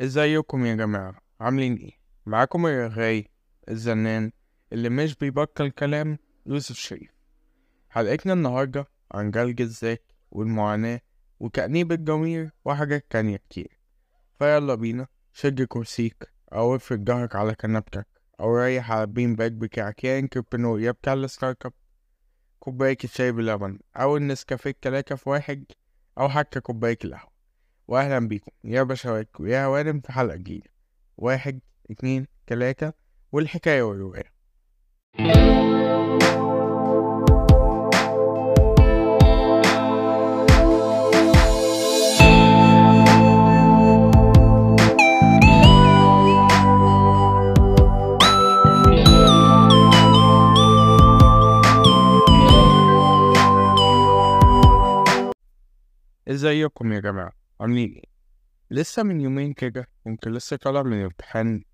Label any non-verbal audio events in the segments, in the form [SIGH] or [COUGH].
ازيكم يا جماعة؟ عاملين إيه؟ معاكم الرغاي الزنان اللي مش بيبطل كلام يوسف شريف. حلقتنا النهاردة عن جلد الذات والمعاناة وتأنيب الضمير وحاجات تانية كتير. فيلا بينا شد كرسيك أو افرد ظهرك على كنبتك أو ريح على ال bean bag بتاعك يا entrepreneur يا بتاع ال startup. كوباية الشاي بلبن أو النسكافيه التلاتة في واحد أو حتى كوباية القهوة. وأهلا بيكم. يا بشوات ويا هوادم في حلقة جديدة. واحد اتنين تلاتة والحكاية والرواية. ازيكم يا جماعة؟ إيه؟ لسه من يومين كده كنت لسه طالع من امتحان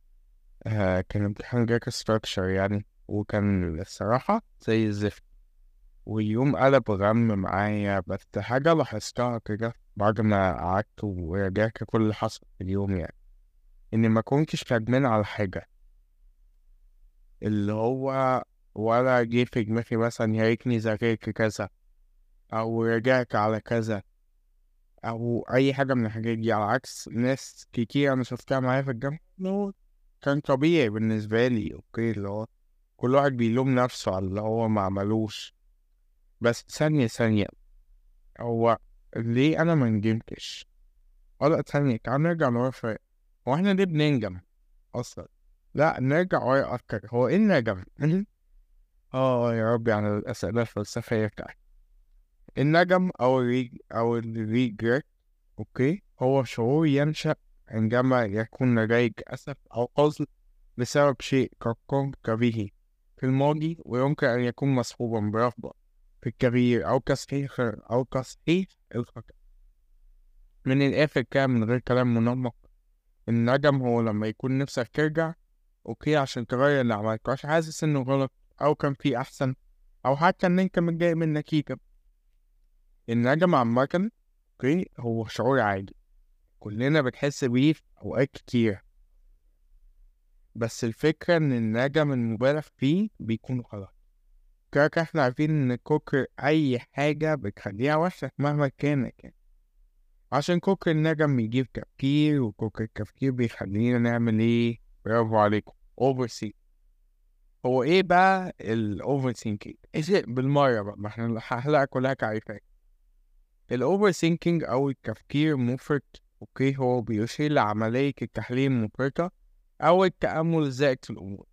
آه كان امتحان جاك ستراكشر يعني وكان الصراحة زي الزفت واليوم قلب غم معايا بس حاجة لاحظتها كده بعد ما قعدت ورجعت كل اللي حصل في اليوم يعني إني ما كنتش ندمان على حاجة اللي هو ولا جه في دماغي مثلا يا ريتني ذاكرت كذا أو رجعت على كذا أو أي حاجة من الحاجات دي على عكس ناس كتير أنا شفتها معايا في الجامعة اللي هو كان طبيعي بالنسبة لي أوكي اللي هو كل واحد بيلوم نفسه على اللي هو ما عملوش بس ثانية ثانية هو ليه أنا ما ندمتش؟ ولا ثانية تعال نرجع لورا شوية هو إحنا ليه بنندم أصلا؟ لا نرجع ورا أكتر هو إيه الندم؟ [LAUGHS] آه يا ربي على الأسئلة الفلسفية بتاعتي الندم أو ال reg أو ال regret okay؟ هو شعور ينشأ عندما يكون لديك أسف أو حزن بسبب شيء كنت كريه في الماضي ويمكن أن يكون مصحوبا برغبة في التغيير أو تصحيح أو تصحيح الخطأ. من الآخر كده من غير كلام منمق الندم هو لما يكون نفسك ترجع okay؟ عشان تغير اللي عملته عشان حاسس إنه غلط أو كان في أحسن أو حتى إن أنت متضايق من النتيجة. الندم عامة okay؟ هو شعور عادي. كلنا بنحس بيه في أوقات كتير. بس الفكرة إن الندم المبالغ فيه بيكون غلط. كده إحنا عارفين إن كتر أي حاجة بتخليها وحشة مهما كانت يعني. عشان كتر الندم بيجيب تفكير وكتر التفكير بيخلينا نعمل إيه؟ برافو عليكم. think هو إيه بقى thinking؟ إيه بالمرة بقى؟ ما إحنا الحلقة كلها تعريفات ال overthinking أو التفكير المفرط okay هو بيشير لعملية التحليل المفرطة أو التأمل الزائد في الأمور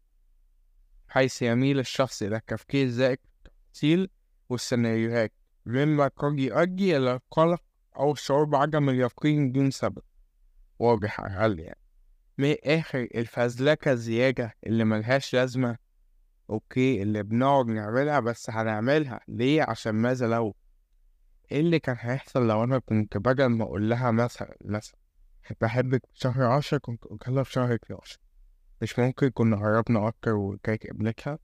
حيث يميل الشخص إلى التفكير الزائد في التفاصيل والسيناريوهات مما قد يؤدي إلى القلق أو الشعور بعدم اليقين بدون سبب. واضح الأقل يعني. من الآخر الفزلكة الزيادة اللي ملهاش لازمة أوكي اللي بنقعد نعملها بس هنعملها ليه؟ عشان ماذا لو؟ إيه اللي كان هيحصل لو أنا كنت بدل ما أقول لها مثلا مثلا بحبك في شهر عشرة كنت قلت لها في شهر اتناشر. مش ممكن كنا قربنا أكتر وكانت قبلتها؟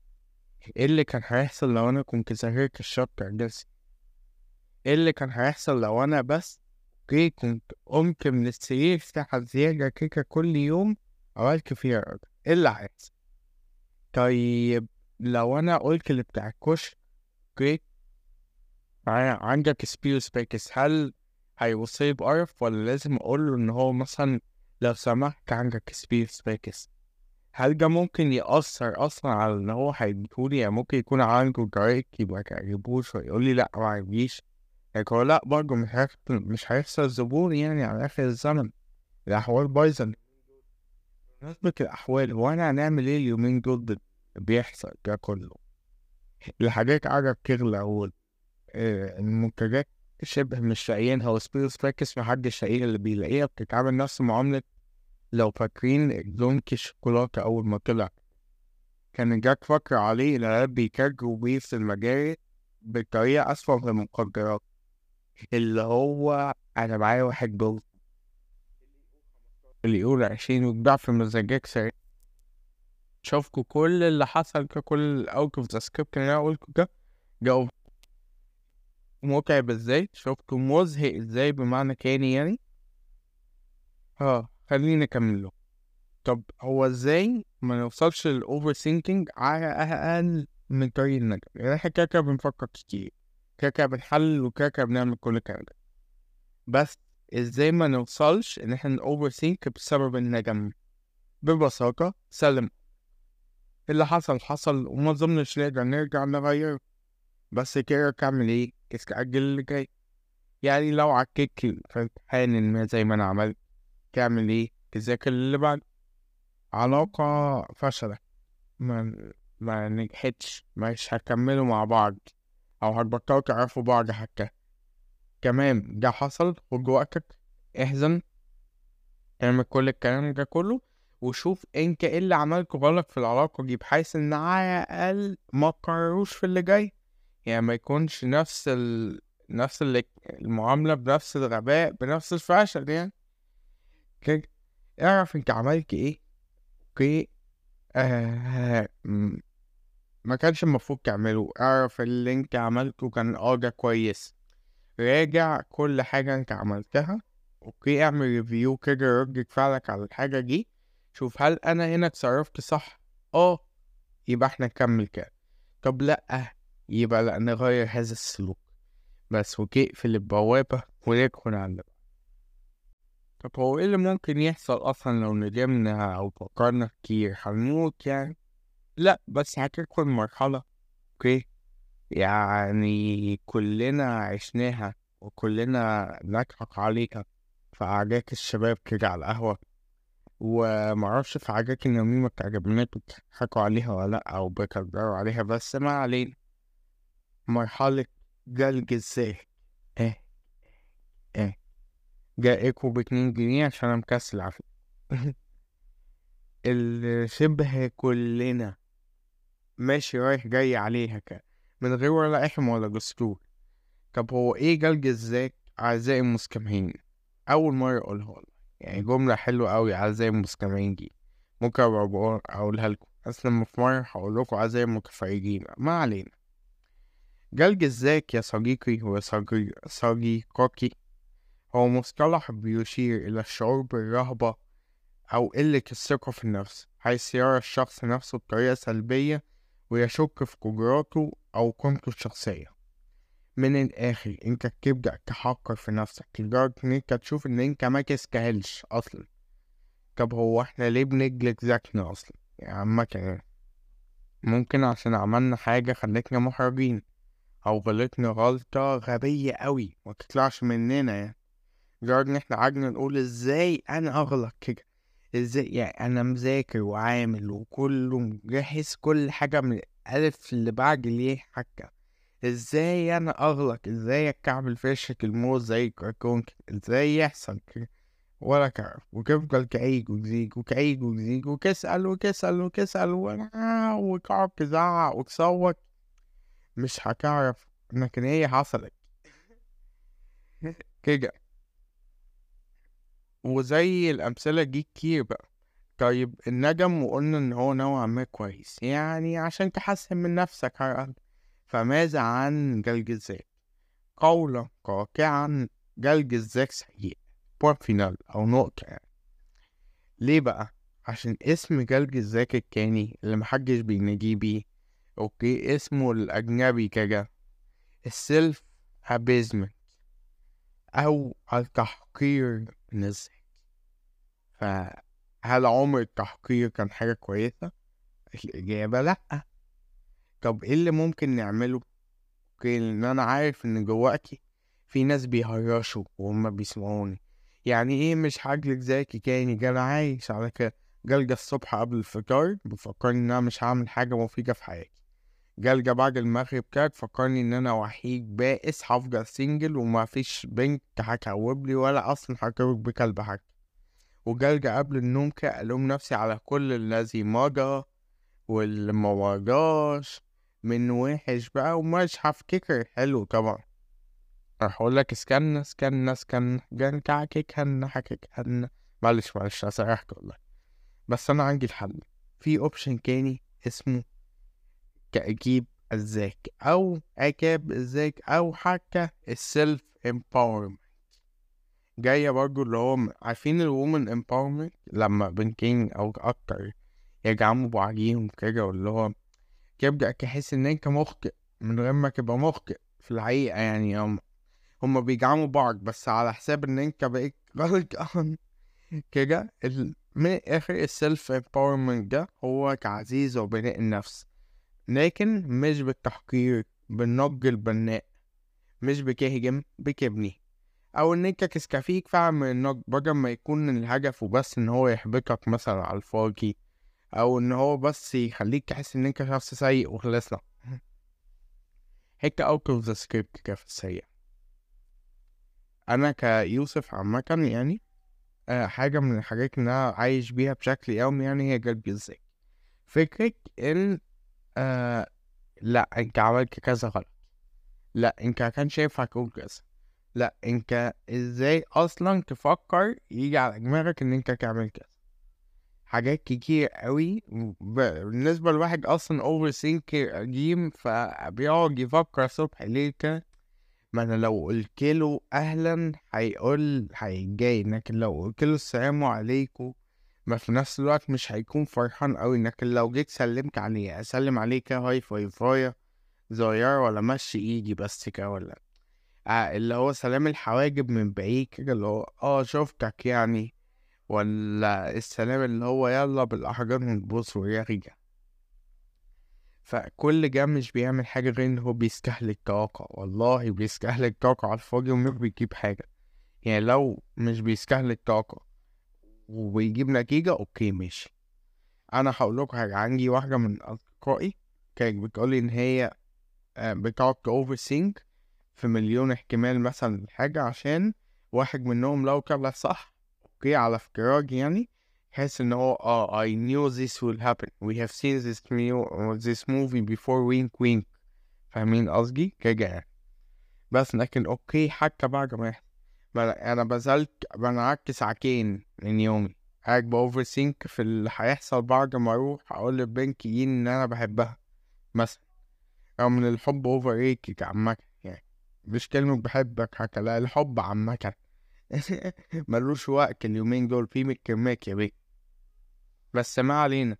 إيه اللي كان هيحصل لو أنا كنت ذاكرت الشابتر ده إيه اللي كان هيحصل لو أنا بس أوكي كنت قمت من السرير ساعة زيادة كيكة كل يوم عملت فيها راجل إيه اللي هيحصل؟ طيب لو أنا قلت اللي بتاع الكشك أوكي عندك سبيل سبيكس هل هيوصي بقرف ولا لازم أقول له إن هو مثلا لو سمحت عندك سبيل سبيكس هل ده ممكن يأثر أصلا على إن هو هيديهولي؟ يعني ممكن يكون عنده جرايد يبقى متعجبوش ويقول لي لأ معجبنيش يعني هو لأ برضه مش هيحصل مش هيحصل زبون يعني على آخر الزمن. الأحوال بايظة. بمناسبة الأحوال هو أنا هنعمل إيه اليومين دول بيحصل ده كله. الحاجات قاعدة بتغلى أول. المنتجات شبه مش لاقيينها وسبيروس فاكس محدش لاقيها اللي بيلاقيها بتتعامل نفس معاملة لو فاكرين دونكي الشوكولاتة أول ما طلع. كان جاك فكر عليه العيال بيتاجروا بيه في المجاري بطريقة أسوأ من المخدرات اللي هو أنا معايا واحد دول اللي يقول عشرين وتباع في مزاجك سريع. شوفكوا كل اللي حصل كل الأوت أوف ذا سكريبت اللي أنا قلته ده جاوب. متعب إزاي؟ شفته مزهق إزاي بمعنى تاني يعني؟ آه خليني أكمله طب هو إزاي ما نوصلش للأوفر ثينكينج على أقل من طريق النجم؟ يعني إحنا كده كده بنفكر كتير كده كده بنحلل وكده كده بنعمل كل الكلام ده. بس إزاي ما نوصلش إن إحنا نوفر ثينك بسبب النجم؟ ببساطة سلم. اللي حصل حصل وما ظنش نقدر نرجع نغيره. بس كده تعمل إيه؟ استعجل اللي جاي. يعني لو عكيك في امتحان ما زي ما أنا عملت. تعمل إيه؟ تذاكر اللي بعده علاقة فشلت ما ما نجحتش. مش هتكملوا مع بعض. أو هتبطلوا تعرفوا بعض حتى. كمان ده حصل. خد وقتك. احزن. اعمل كل الكلام ده كله. وشوف أنت إيه اللي عملته غلط في العلاقة. دي بحيث إن على الأقل ما في اللي جاي. يعني ما يكونش نفس ال... نفس اللي... المعاملة بنفس الغباء بنفس الفشل يعني. كده اعرف انت عملت إيه؟ Okay؟ آه ما كانش المفروض تعمله. اعرف اللي انت عملته كان آه ده كويس. راجع كل حاجة انت عملتها. Okay؟ اعمل review كده ردة فعلك على الحاجة دي. شوف هل أنا هنا اتصرفت صح؟ آه يبقى إحنا نكمل كده. طب لأ يبقى لأ نغير هذا السلوك. بس وتقفل البوابة وندخل على اللي طب هو إيه اللي ممكن يحصل أصلا لو ندمنا أو فكرنا كتير؟ هنموت يعني؟ لأ بس هتدخل مرحلة أوكي؟ يعني كلنا عشناها وكلنا نضحك عليها في قعدات الشباب كده على القهوة. ومعرفش في حاجات النميمة بتعجبني بتضحكوا عليها ولا لأ أو بيكدروا عليها بس ما علينا. مرحلة جلج الزاهد إيه إيه. جا إيكو باتنين جنيه عشان أنا مكسل عافية [LAUGHS] اللي شبه كلنا ماشي رايح جاي عليها كده من غير ولا احم ولا دستور طب هو إيه جلج الذات أعزائي المستمعين أول مرة أقولها يعني جملة حلوة أوي أعزائي المستمعين دي. ممكن أبقى أقولها لكم. لما في مرة هقول لكم أعزائي المتفرجين ما علينا. جلج الذات يا صديقي وصديقتي هو مصطلح بيشير إلى الشعور بالرهبة أو قلة الثقة في النفس حيث يرى الشخص نفسه بطريقة سلبية ويشك في قدراته أو قيمته الشخصية. من الآخر أنت تبدأ تحقر في نفسك لدرجة إن أنت تشوف إن أنت ما تستاهلش أصلا. طب هو إحنا ليه بنجلد ذاتنا أصلا؟ يعني عامة يعني. ممكن عشان عملنا حاجة خلتنا محرجين أو غلطنا غلطة غبية أوي متطلعش مننا يعني. لدرجة إن إحنا قعدنا نقول إزاي أنا أغلط كده؟ إزاي يعني أنا مذاكر وعامل وكله مجهز كل حاجة من الألف اللي بعد ليه حكة إزاي أنا أغلط؟ إزاي أكعمل فشك الموز زي الكركون إزاي يحصل كده؟ ولا تعرف وتفضل تعيد وتزيد وتعيد وتزيد وتسأل وتسأل وتسأل وتقعد تزعق وتصوت. مش هتعرف لكن هي حصلت. [LAUGHS] كده. وزي الأمثلة دي كتير بقى. طيب الندم وقلنا إن هو نوعا ما كويس. يعني عشان تحسن من نفسك على الأقل. فماذا عن جلد الذات؟ قولا قاطعا جلد الذات سيء point final أو نقطة يعني. ليه بقى؟ عشان اسم جلد الذات التاني اللي محدش بيناديه بيه okay؟ اسمه الأجنبي كده. ال self abasement أو التحقير الذات فهل عمر التحقير كان حاجة كويسة؟ الإجابة لأ. طب إيه اللي ممكن نعمله؟ Okay لأن أنا عارف إن جواكم في ناس بيهرشوا وهما بيسمعوني. يعني إيه مش هجلد ذاتي تاني؟ ده أنا عايش على كده. جلدة الصبح قبل الفطار بفكرني إن أنا مش هعمل حاجة مفيدة في حياتي. جلدة بعد المغرب كده تفكرني إن أنا وحيد بائس هفضل single ومفيش بنت هتقبل بي ولا أصلا هرتبط بكلب حتى. وجلدة قبل النوم كده ألوم نفسي على كل الذي مضى واللي مضاش من وحش بقى ومش هفتكر حلو طبعا. راح أقول لك اسكن اسكن اسكن جن كعكك هن حكك هن معلش معلش اسرحت والله. بس أنا عندي الحل. في اوبشن تاني اسمه كأجيب الذاك أو اجاب الذاك أو حتى السيلف امباورمنت جاية برضو اللي هو عارفين الومن امباورمنت لما بنتين أو أكتر يدعموا بعضيهم كده واللي هو تبدأ تحس إن أنت مخطئ من غير ما تبقى مخطئ في الحقيقة يعني هم هما بيدعموا بعض بس على حساب إن أنت بقيت غلطان كده من الآخر ال self empowerment ده هو تعزيز وبناء النفس. لكن مش بالتحقير بالنقد البناء. مش بتهدم بتبني أو إن أنت تستفيد فعلا من النقد بدل ما يكون الهدف وبس إن هو يحبطك مثلا على الفاضي أو إن هو بس يخليك تحس إن أنت شخص سيء وخلصنا هيك out of the script كده في السيء أنا كيوسف عامة يعني آه حاجة من الحاجات اللي أنا عايش بيها بشكل يومي يعني هي جلد الذات فكرة ان آه لا أنت عملت كذا غلط. لا أنت كان شايف تقول كذا. لا أنت إزاي أصلا تفكر يجي على دماغك إن أنت تعمل كذا؟ حاجات كتير قوي ب- بالنسبة لواحد أصلا اوفر ثينكر قديم فبيقعد يفكر صبح ليل كده. ما أنا لو قلت له أهلا هيقول هيتجاي لكن لو قلت له السلام عليكم ما في نفس الوقت مش هيكون فرحان قوي لكن لو جيت سلمت عليه اسلم عليه فاي فايا صغيرة ولا مشي ايدي بس كده ولا آه اللي هو سلام الحواجب من بعيد كده اللي هو آه شفتك يعني ولا السلام اللي هو يلا بالأحجار نبص ويرجع فكل ده مش بيعمل حاجة غير إن هو بيستهلك طاقة والله بيستهلك طاقة على الفاضي ومش بيجيب حاجة. يعني لو مش بيستهلك طاقة وبيجيب نتيجة okay ماشي. أنا هقول لكم حاجة عندي واحدة من أصدقائي كانت بتقولي إن هي آه، بتقعد ت overthink في مليون احتمال مثلا حاجة عشان واحد منهم لو كان صح okay على افتراض يعني حس إن هو آه I knew this will happen. We have seen this new this movie before wink wink. فاهمين قصدي؟ كده يعني. بس لكن okay حتى بعد ما يحصل أنا بذلت أنا قعدت ساعتين من يومي. قاعد ب overthink في اللي هيحصل بعد ما أروح أقول للبنت إن أنا بحبها مثلا. أو من الحب overrated عامة يعني. مش كلمة بحبك حكا لا الحب عامة. [LAUGHS] ملوش وقت اليومين دول في مكماك يا بيه. بس ما علينا.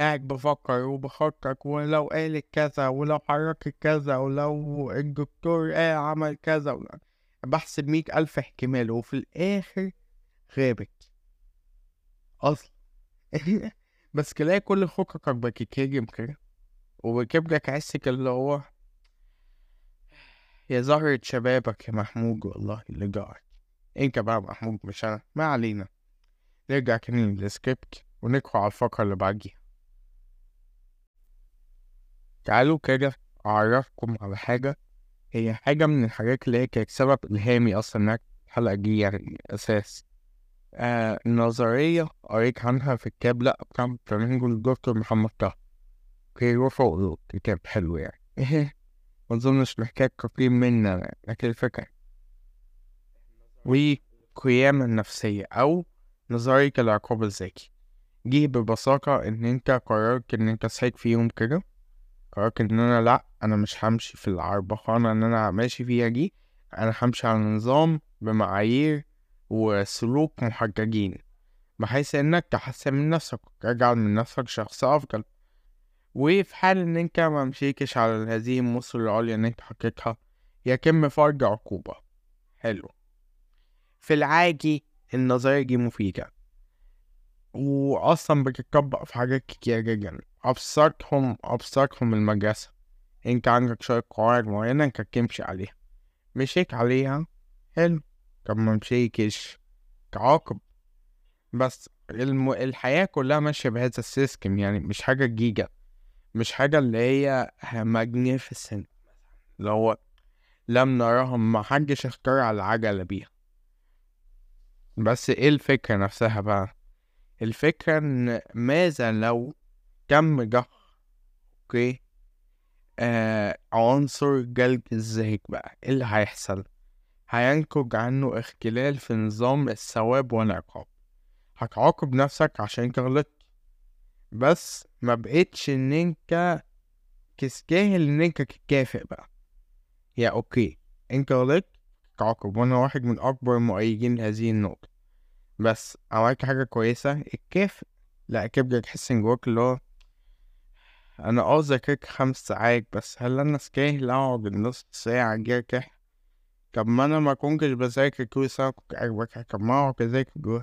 قاعد بفكر وبخطط ولو قالت كذا ولو حركت كذا ولو الدكتور قال عمل كذا ولا- بحسب مية ألف احتمال وفي الآخر غابت. أصلا [LAUGHS] بس تلاقي كل خططك بتتهجم كده. وبتبقى كعسك اللي هو يا زهرة شبابك يا محمود والله اللي جارك أنت بقى محمود مش أنا. ما علينا. نرجع تاني للسكريبت وندخل على الفقرة اللي بعديها. تعالوا كده أعرفكم على حاجة. هي حاجة من الحاجات اللي هي كانت سبب إلهامي أصلا إنها الحلقة دي يعني أساس. آه نظرية قريت عنها في كتاب لأ بتاع فلامينجو الدكتور محمد طه. أوكي رفعوا كتاب حلو يعني. [LAUGHS] مظنش محتاج تقييم منا لكن الفكرة. والقيامة النفسية أو نظرية العقاب الذكي. دي ببساطة إن أنت قررت إن أنت صحيت في يوم كده قررت إن أنا لأ أنا مش همشي في العربخانة اللي أنا ماشي فيها دي أنا همشي على نظام بمعايير وسلوك محججين. بحيث إنك تحسن من نفسك تجعل من نفسك شخص أفضل. وفي حال إن أنت ما مشيتش على هذه المصر العليا إن أنت حطيتها يتم فرض عقوبة. حلو. في العادي النظرية دي مفيدة. وأصلا بتطبق في حاجات كتير جدا. أبسطهم أبسطهم المدرسة أنت عندك شوية قواعد معينة أنت تمشي عليها. مشيت عليها حلو. طب ما مشيتش. تعاقب بس الم... الحياة كلها ماشية بهذا السيستم يعني مش حاجة جديدة مش حاجة اللي هي magnificent. اللي هو لم نراها محدش اخترع العجلة بيها. بس إيه الفكرة نفسها بقى؟ الفكرة إن ماذا لو تم دح okay؟ آه عنصر جلد الذهن بقى. إيه اللي هيحصل؟ هينتج عنه اختلال في نظام الثواب والعقاب. هتعاقب نفسك عشان انت غلطت. بس ما بقتش إن أنت تستاهل إن أنت تتكافئ بقى. يا أوكي أنت غلطت عقب وأنا واحد من أكبر مؤيدين لهذه النقطة. بس عملت حاجة كويسة. الكيف لا كيف تحس إن جواك اللي هو أنا آه ذاكرت خمس ساعات بس هل أنا استاهل أقعد النص ساعة أذاكر طب ما أنا ما كنتش بذاكر كل ساعة كنت طب ما أقعد أذاكر جوا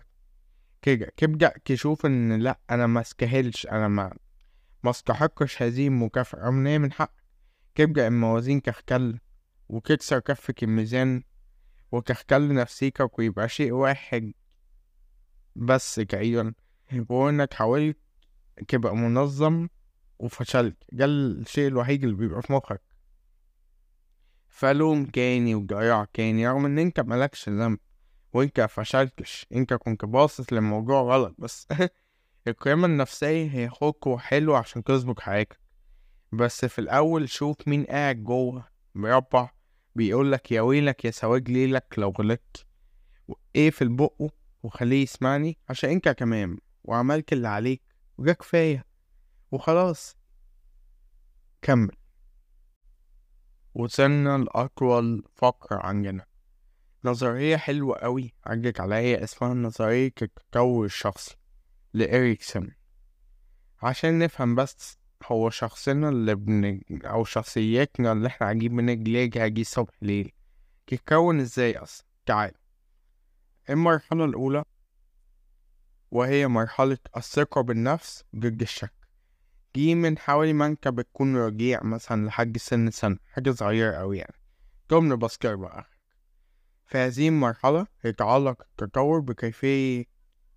كده تبدأ تشوف إن لأ أنا ما استاهلش أنا ما ما استحقش هذه المكافأة. رغم هي من حقك. تبدأ الموازين تختل وتكسر كفة الميزان وتختل نفسيتك ويبقى شيء واحد بس تقريبا. وهو إنك حاولت تبقى منظم وفشلت. ده الشيء الوحيد اللي بيبقى في مخك. فلوم تاني وجرع تاني رغم إن أنت ملكش ذنب وأنت فشلتش. أنت كنت باصص للموضوع غلط بس [LAUGHS] القيمة النفسية هي خطوة حلوة عشان تظبط حياتك. بس في الأول شوف مين قاعد جوه مربع بيقولك يا ويلك يا سواد ليلك لو غلطت. إيه في البقه وخليه يسمعني عشان أنت كمان. وعملت اللي عليك. وده كفاية. وخلاص. كمل. وصلنا لأطول فقرة عندنا. نظرية حلوة أوي عجك عليا؟ اسمها نظرية التطور الشخصي لإريكسون عشان نفهم بس هو شخصنا اللي بن... أو شخصيتنا اللي إحنا عاجين بنجلجها دي صبح ليل. تتكون إزاي أصلا؟ تعال. المرحلة الأولى وهي مرحلة الثقة بالنفس ضد الشك. دي من حوالي انت بتكون رجيع مثلا لحد سن سنة حاجة صغيرة أوي يعني. ضمن بسكر بقى في هذه المرحلة يتعلق التطور بكيفية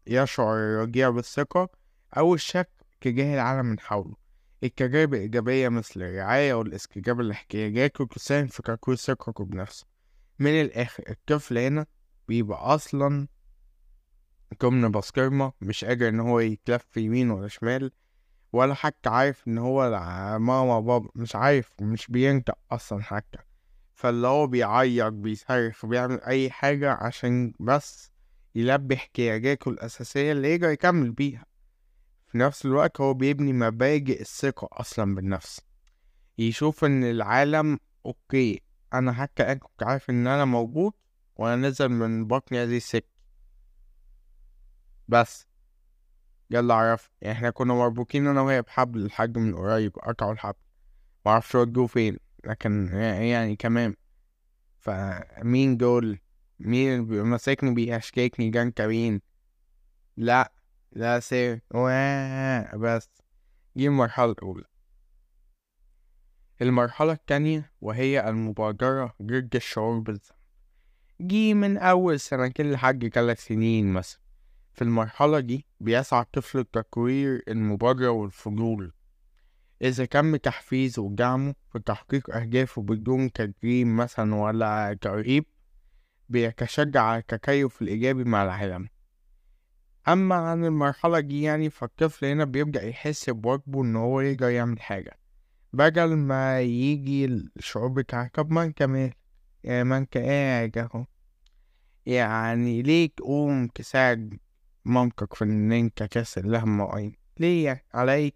يشعر الرجيع بالثقة أو الشك تجاه العالم من حوله. التجارب الإيجابية مثل الرعاية والإستجابة لاحتياجاته تساهم في تكوين ثقته بنفسه. من الآخر الطفل هنا بيبقى أصلا ضمن بسكرمة مش قادر إن هو يتلف يمين ولا شمال ولا حتى عارف إن هو ماما بابا مش عارف مش بينطق أصلا حتى فاللي هو بيعيط بيصرخ بيعمل أي حاجة عشان بس يلبي احتياجاته الأساسية اللي يقدر يكمل بيها. في نفس الوقت هو بيبني مبادئ الثقة أصلا بالنفس. يشوف إن العالم أوكي أنا حتى كنت عارف إن أنا موجود وأنا نزل من بطني هذه الست بس. يلا عرف يعني إحنا كنا مربوطين أنا وهي بحبل لحد من قريب قطعوا الحبل. معرفش ودوه فين لكن يعني كمان فمين دول؟ مين اللي بيبقى ماسكني بيهشككني جان كمين لا لا سير. بس دي المرحلة الأولى المرحلة التانية وهي المبادرة ضد الشعور بالذنب دي من أول سنتين لحد ثلاث سنين مثلا في المرحلة دي بيسعى الطفل لتكوير المبادرة والفضول. إذا تم تحفيزه ودعمه في تحقيق أهدافه بدون تجريم مثلا ولا ترهيب بيتشجع على التكيف الإيجابي مع العالم. أما عن المرحلة دي يعني فالطفل هنا بيبدأ يحس بواجبه إن هو يقدر يعمل حاجة بدل ما يجي الشعور بتاع طب ما أنت مالك يعني ما أنت قاعد أهو. يعني ليه تقوم تساعد مامتك في ان انت كسر لها مواعين ليه عليك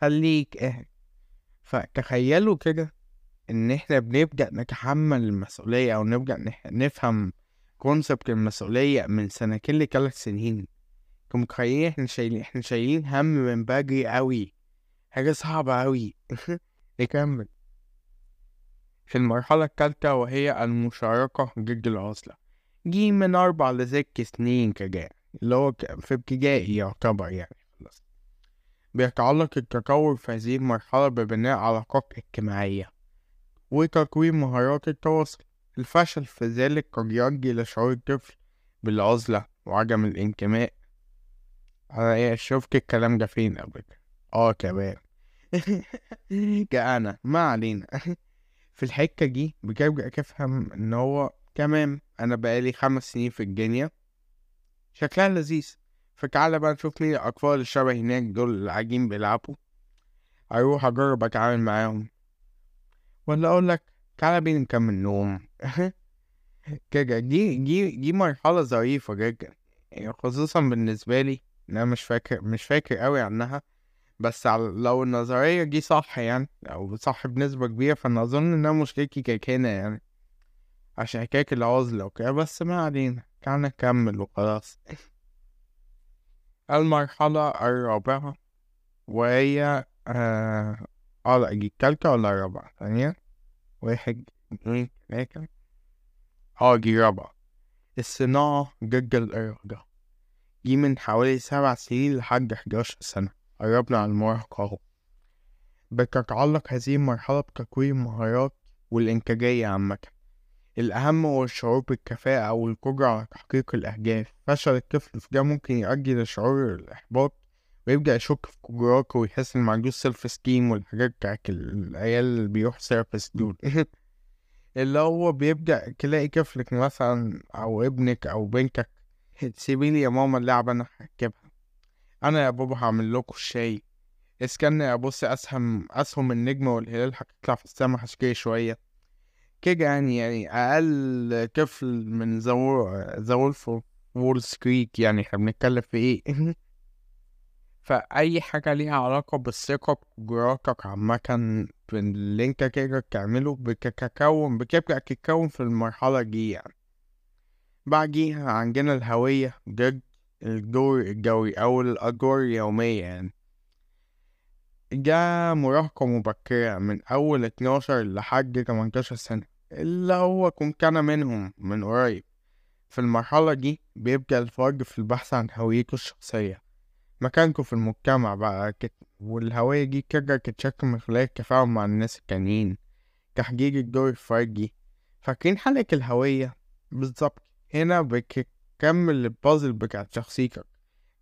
خليك قاعد فتخيلوا كده إن إحنا بنبدأ نتحمل المسؤولية أو نبدأ نفهم كونسبت المسؤولية من سنتين لثلاث سنين. أنتوا متخيلين إحنا شايلين إحنا شايلين هم من بدري قوي حاجة صعبة قوي [LAUGHS] نكمل. في المرحلة التالتة وهي المشاركة ضد العزلة. دي من أربع لست سنين كده اللي هو في ابتدائي يعتبر يعني خلاص. بيتعلق التطور في هذه المرحلة ببناء علاقات اجتماعية وتكوين مهارات التواصل. الفشل في ذلك قد يؤدي لشعور الطفل بالعزلة وعدم الانتماء. أنا إيه شفت الكلام ده فين قبل كده آه كمان. [LAUGHS] كأنا. ما علينا. [LAUGHS] في الحتة دي بتبدأ تفهم إن هو تمام. أنا بقالي خمس سنين في الدنيا. شكلها لذيذ. فتعالى بقى نشوف مين الأطفال الشبه هناك دول اللي قاعدين بيلعبوا. أروح أجرب أتعامل معاهم. ولا أقول لك تعالى بينا نكمل نوم. [LAUGHS] كده دي دي دي مرحلة ظريفة جدا. يعني خصوصا بالنسبة لي أنا مش فاكر مش فاكر أوي عنها. بس لو النظرية دي صح يعني أو صح بنسبة كبيرة فأنا أظن إنها مشكلتي كده يعني. عشان حكاية العزلة وكده بس ما علينا. تعالى نكمل وخلاص. المرحلة الرابعة وهي آه آه لا دي التالتة ولا الرابعة؟ ثانية. واحد اتنين تلاتة آه دي الرابعة الصناعة ضد الإرادة. دي من حوالي سبع سنين لحد حداشر سنة. قربنا على المراهقة أهو بتتعلق هذه المرحلة بتكوين المهارات والإنتاجية عامة. الأهم هو الشعور بالكفاءة أو القدرة على تحقيق الأهداف. فشل الطفل في ده ممكن يؤدي لشعور الإحباط ويبدأ يشك في قدراته ويحس إن معندوش سيلف ستيم والحاجات بتاعت العيال اللي بيروح سيرفس دول اللي هو بيبدأ تلاقي طفلك مثلا أو ابنك أو بنتك سيبيلي يا ماما اللعبة أنا هركبها. أنا يا بابا هعمل لكم الشاي اسكن يا بص أسهم أسهم النجم والهلال هتطلع في السما هشتري شوية. كده يعني يعني أقل طفل من زور في وول ستريت يعني إحنا بنتكلم في إيه؟ [LAUGHS] فأي حاجة ليها علاقة بالثقة بقدراتك عامة في اللي أنت كده بتعمله بتتكون بتبدأ تتكون في المرحلة دي يعني. بعديها عندنا الهوية ضد الدور الجوي أو الأدوار اليومية يعني. ده مراهقة مبكرة من أول اتناشر لحد تمنتاشر سنة اللي هو كنت أنا منهم من قريب في المرحلة دي بيبدأ الفرد في البحث عن هويته الشخصية مكانته في المجتمع بقى كت... والهوية دي كده تتشكل من خلال التفاعل مع الناس التانيين تحقيق الدور الفردي فاكرين حلقة الهوية بالظبط هنا بتكمل البازل بتاعت شخصيتك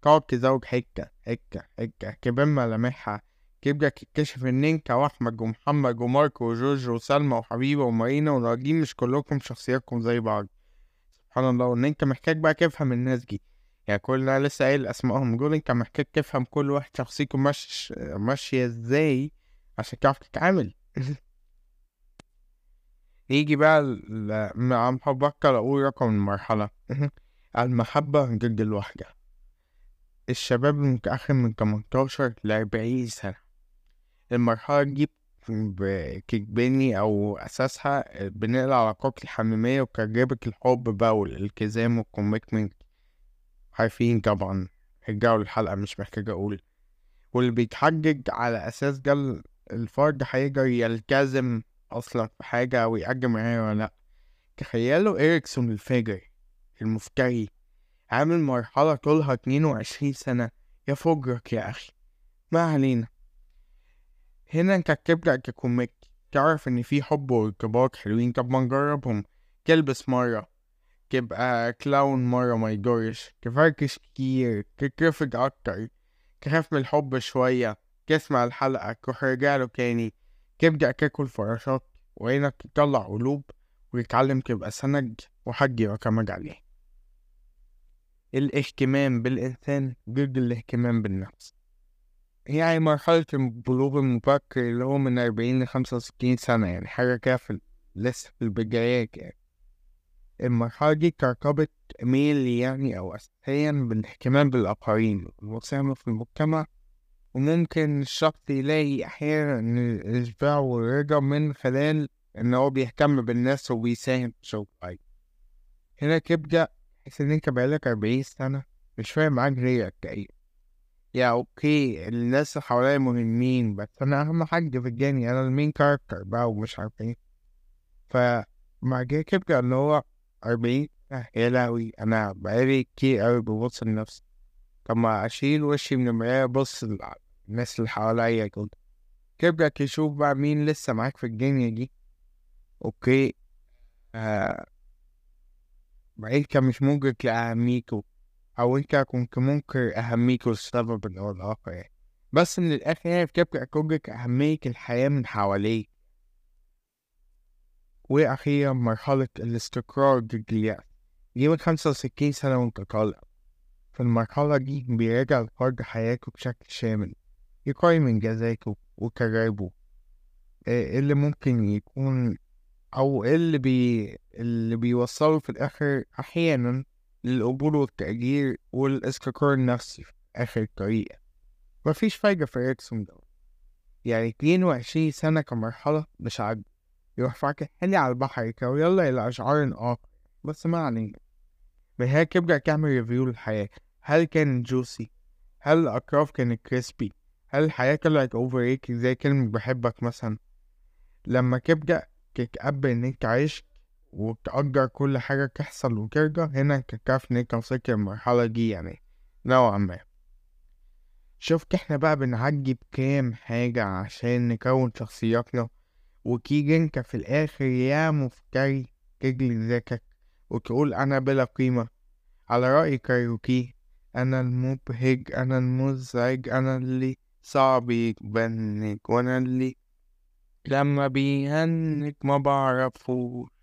تقعد تزوج حتة حتة حتة تبان ملامحها تبدأ تكتشف إن أنت وأحمد ومحمد وماركو وجورج وسلمى وحبيبة ومارينا وناجين مش كلكم شخصياتكم زي بعض؟ سبحان الله. وإن أنت محتاج بقى تفهم الناس دي. يعني كل أنا لسه قايل أسمائهم. دول أنت محتاج تفهم كل واحد شخصيته مش ماشية إزاي عشان تعرف تتعامل. [LAUGHS] يجي بقى ال- مع بفكر أقول رقم المرحلة. [LAUGHS] المحبة ضد الوحدة. الشباب المتأخر من 18 لأربعين سنة. المرحلة دي بتجبني أو أساسها بناء العلاقات الحميمية وتجربة الحب بقى والالتزام والكوميتمنت عارفين طبعا رجعوا الحلقة مش محتاج أقول. واللي بيتحجج على أساس ده ال- الفرد هيقدر يلتزم أصلا في حاجة أو يقدم معايا ولا لأ. تخيلوا إريكسون الفجر المفتري عامل مرحلة طولها اتنين وعشرين سنة. يا فجرك يا أخي. ما علينا. هنا انت بتبدأ ك comic تعرف إن في حب وارتباط حلوين طب ما نجربهم. تلبس مرة تبقى clown مرة ما يضرش تفركش كتير تترفض أكتر. تخاف من الحب شوية. تسمع الحلقة تروح راجع له تاني. تبدأ تاكل فراشات وعينك تطلع قلوب. وتتعلم تبقى سند وحد يعتمد عليه. الاهتمام بالإنسان ضد الاهتمام بالنفس. يعني مرحلة البلوغ المبكر اللي هو من أربعين لخمسة وستين سنة يعني حاجة كده في لسه في البدايات يعني. المرحلة دي ترتبط ميل يعني أو أساسيا بالاهتمام بالآخرين والمساهمة في المجتمع وممكن الشخص يلاقي أحيانا الإشباع والرضا من خلال إن هو بيهتم بالناس وبيساهم في شغل أي هنا تبدأ تحس إن أنت بقالك أربعين سنة مش فاهم معاك غيرك تقريبا. يا okay الناس اللي حواليا مهمين بس أنا أهم حاجة في الدنيا أنا ال main character بقى ومش عارف إيه. فمع كده تبدأ اللي هو أربعين آه، يا لهوي أنا بقالي كتير أوي ببص لنفسي. طب ما أشيل وشي من المراية أبص الناس اللي حواليا كده تبدأ تشوف بقى مين لسه معاك في الدنيا دي. أوكي آه أنت مش مدرك لأهميته. أو أنت كنت منكر أهميته لسبب أو الآخر يعني. بس من الآخر يعني بتبدأ تدرك أهمية الحياة من حواليك. وأخيرا مرحلة الاستقرار ضد اليأس دي من خمسة وستين سنة وأنت طالع في المرحلة دي بيراجع الفرد حياته بشكل شامل. يقيم إنجازاته وتجاربه إيه اللي ممكن يكون إيه اللي بي اللي بيوصله في الآخر أحيانا للقبول والتقدير والاستقرار النفسي في آخر الطريق. مفيش فايدة في إريكسون ده. يعني اتنين وعشرين سنة كمرحلة مش عاجبة. يروح فاكحني على البحر كده ويلا إلى إشعار آخر. بس ما علينا. بهيك يبدأ تعمل review للحياة. هل كان juicy هل الأطراف كانت crispy هل الحياة طلعت over زي كلمة بحبك مثلا؟ لما تبدأ تتقبل إنك تعيش وتقدر كل حاجة تحصل وترجع هنا تكتشف إنك وصلت للمرحلة دي يعني نوعا ما. شفت إحنا بقى بنعدي بكام حاجة عشان نكون شخصياتنا وتيجي أنت في الآخر يا مفتري تجلي ذاتك وتقول أنا بلا قيمة. على رأي كايروكي أنا المبهج أنا المزعج أنا اللي صعب يتبنك وأنا اللي لما بيهنك ما بعرفوش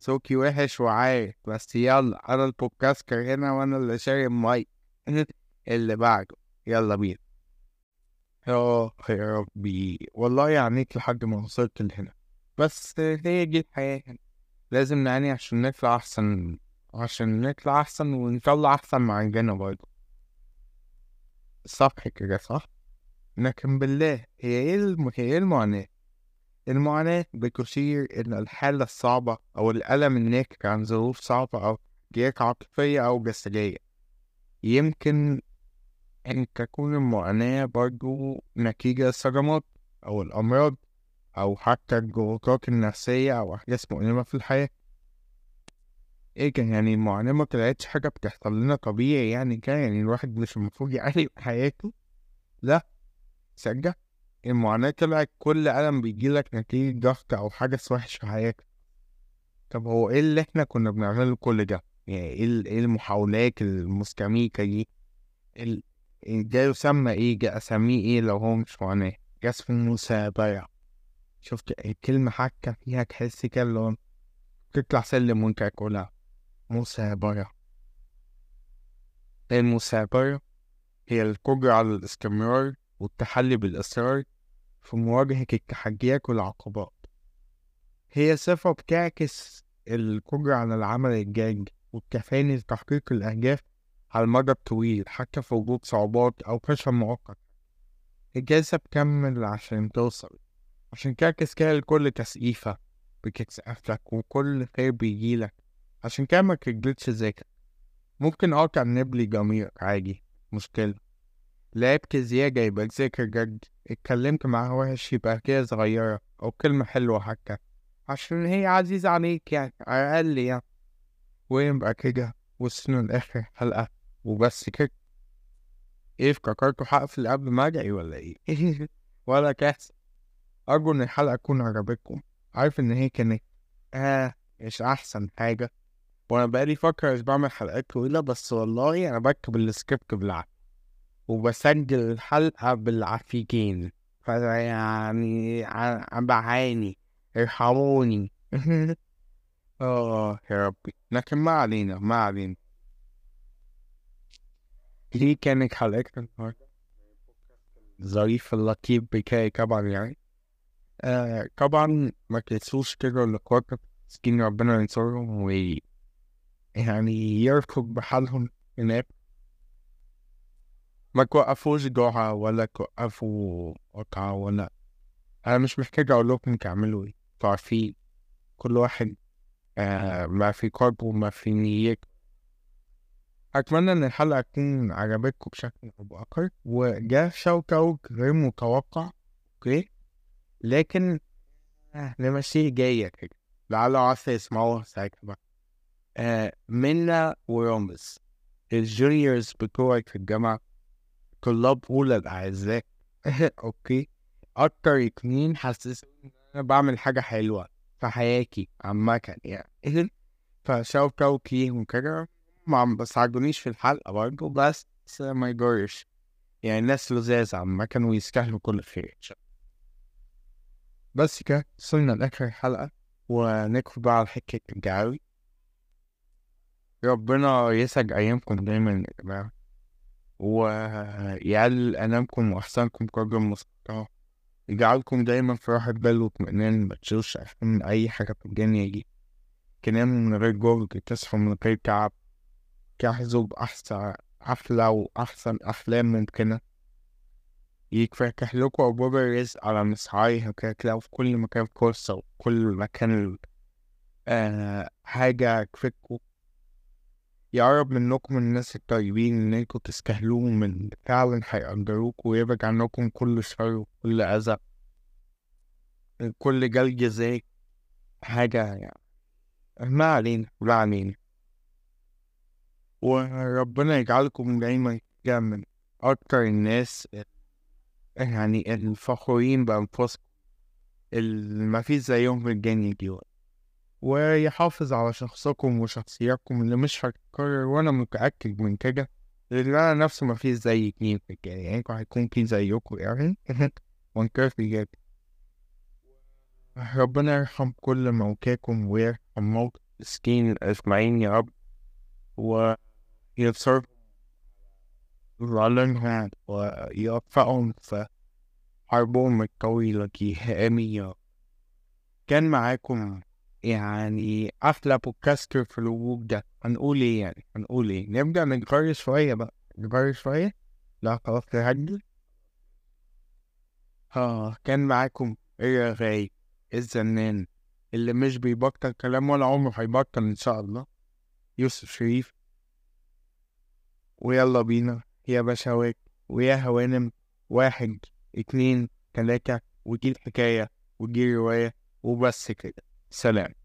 صوتي وحش وعارف بس يلا أنا البودكاستر هنا وأنا اللي شارب مايك [LAUGHS] اللي بعده. يلا بينا. يا يا ربي. والله يعنيك لحد ما وصلت لهنا. بس هي دي الحياة. لازم نعاني عشان نطلع أحسن عشان نطلع أحسن ونطلع أحسن مع عندنا برضه. صح كده صح؟ لكن بالله هي إيه. هي إيه المعاناة؟ المعاناة بتشير إلى الحالة الصعبة أو الألم الناتج عن ظروف صعبة أو جهات عاطفية أو جسدية. يمكن أن تكون المعاناة برضو نتيجة الصدمات أو الأمراض أو حتى الضغوطات النفسية أو أحداث مؤلمة في الحياة. إيه كان يعني المعاناة ما طلعتش حاجة بتحصل لنا طبيعي يعني كان يعني الواحد مش المفروض يعاني في حياته؟ لا. صدق المعاناة طلعت كل ألم بيجيلك نتيجة ضغط أو حدث وحش في حياتك طب هو إيه اللي إحنا كنا بنعمله كل ده؟ يعني إيه إيه المحاولات المستميتة دي؟ ده يسمى إيه؟ أسميه إيه لو هو مش معاناة؟ ده اسمه مثابرة شفت الكلمة حكة فيها تحس كده اللي هو تطلع سلم وأنت تاكلها مثابرة المثابرة هي القدرة على الاستمرار والتحلي بالإصرار في مواجهة التحديات والعقبات. هي صفة بتعكس القدرة على العمل الجاد والتفاني لتحقيق الأهداف على المدى الطويل حتى في وجود صعوبات أو فشل مؤقت. الجلسة بكمل عشان توصل عشان تعكس كده لكل تسقيفة بتسقفلك وكل خير بيجيلك عشان كده ما تجلدش ذاكر ممكن كان نبلي ضميرك عادي مشكلة. لعبت زيادة يبقى تذاكر جد اتكلمت معاه وحش يبقى كده صغيرة أو كلمة حلوة حتى عشان هي عزيزة عليك يعني على الأقل يعني. ويبقى كده؟ وصلنا لآخر حلقة وبس كده. إيه افتكرتوا هقفل قبل ما ادعي ولا إيه؟ [LAUGHS] ولا كاس. أرجو إن الحلقة تكون عجبتكم. عارف إن هي كانت آه مش أحسن حاجة. وأنا بقالي فترة مش بعمل حلقات طويلة بس والله أنا بكتب السكريبت بالعافية. وبسجل الحلقة بالعافيتين. فيعني ع- بعاني ارحموني. [LAUGHS] آه يا ربي. لكن ما علينا ما علينا. دي كانت حلقتنا النهاردة. ظريف اللطيف بكاي طبعا يعني. آه طبعا ما تنسوش تقروا الأخوات مسكين ربنا ينصرهم و يعني يركض بحالهم هناك. ما توقفوش جوعة ولا توقفوا قطعة ولا أنا مش محتاج أقول لكم تعملوا إيه. تعرفين كل واحد آه ما في قلبه وما في نيته. أتمنى إن الحلقة تكون عجبتكم بشكل أو بآخر وجا أوت غير متوقع Okay؟ لكن آه نمشيه جاية كده. لعل عسى يسمعوها ساعتها بقى. آه منا ورامز ال juniors بتوعك في الجامعة. طلاب أولى الأعزاء؟ [LAUGHS] Okay. أكتر اتنين حسسوني إن أنا بعمل حاجة حلوة في حياتي عامة يعني. [LAUGHS] ف shout out ليهم كده ما بساعدونيش في الحلقة برضه بس ما يجرش يعني الناس لزاز عامة ويستاهلوا كل خير. بس كده وصلنا لآخر الحلقة ونكفي بقى على حكة الجعاوي ربنا يسعد أيامكم دايما يا جماعة. ويعلل أنامكم وأحسنكم قدر المستطاع يجعلكم دايما في راحة بال واطمئنان ما تشيلوش من أي حاجة في الدنيا دي. تناموا من غير جهد تصحوا من غير تعب. تحظوا بأحسن أحلى وأحسن أحلام ممكنة. يتفتح لكم أبواب الرزق على مصراعيها كده في كل مكان فرصة وكل مكان آه حاجة تفيدكوا يقرب منكم الناس الطيبين إن أنتوا تستاهلوهم من فعلا هيقدروكوا ويبعد عنكم كل شر وكل أذى كل جلد زي حاجة يعني ما علينا ولا علينا. وربنا يجعلكم دايما من أكتر الناس يعني الفخورين بأنفسكم اللي مفيش زيهم في الدنيا دي. ويحافظ على شخصكم وشخصياتكم اللي مش هتتكرر وأنا متأكد من كده لأن أنا نفسي مفيش زي اتنين الدنيا يعني هيكون في زيكم يعني؟ [LAUGHS] وانكر في جد ربنا يرحم كل موتاكم ويرحم موت مسكين أجمعين يا رب وينصرهم ظالمها ويوفقهم في حربهم الطويلة. دي [LAUGHS] آمين يا كان معاكم يعني أحلى بودكاستر في الوجود ده هنقول إيه يعني؟ هنقول إيه؟ نبدأ نتغير شوية بقى. نتغير شوية؟ لا خلاص نهدي آه كان معاكم إيه غاي الزنان؟ اللي مش بيبطل كلام ولا عمره هيبطل إن شاء الله. يوسف شريف. ويلا بينا. يا بشوات ويا هوانم. واحد اتنين تلاتة. ودي الحكاية ودي رواية وبس كده. سلام.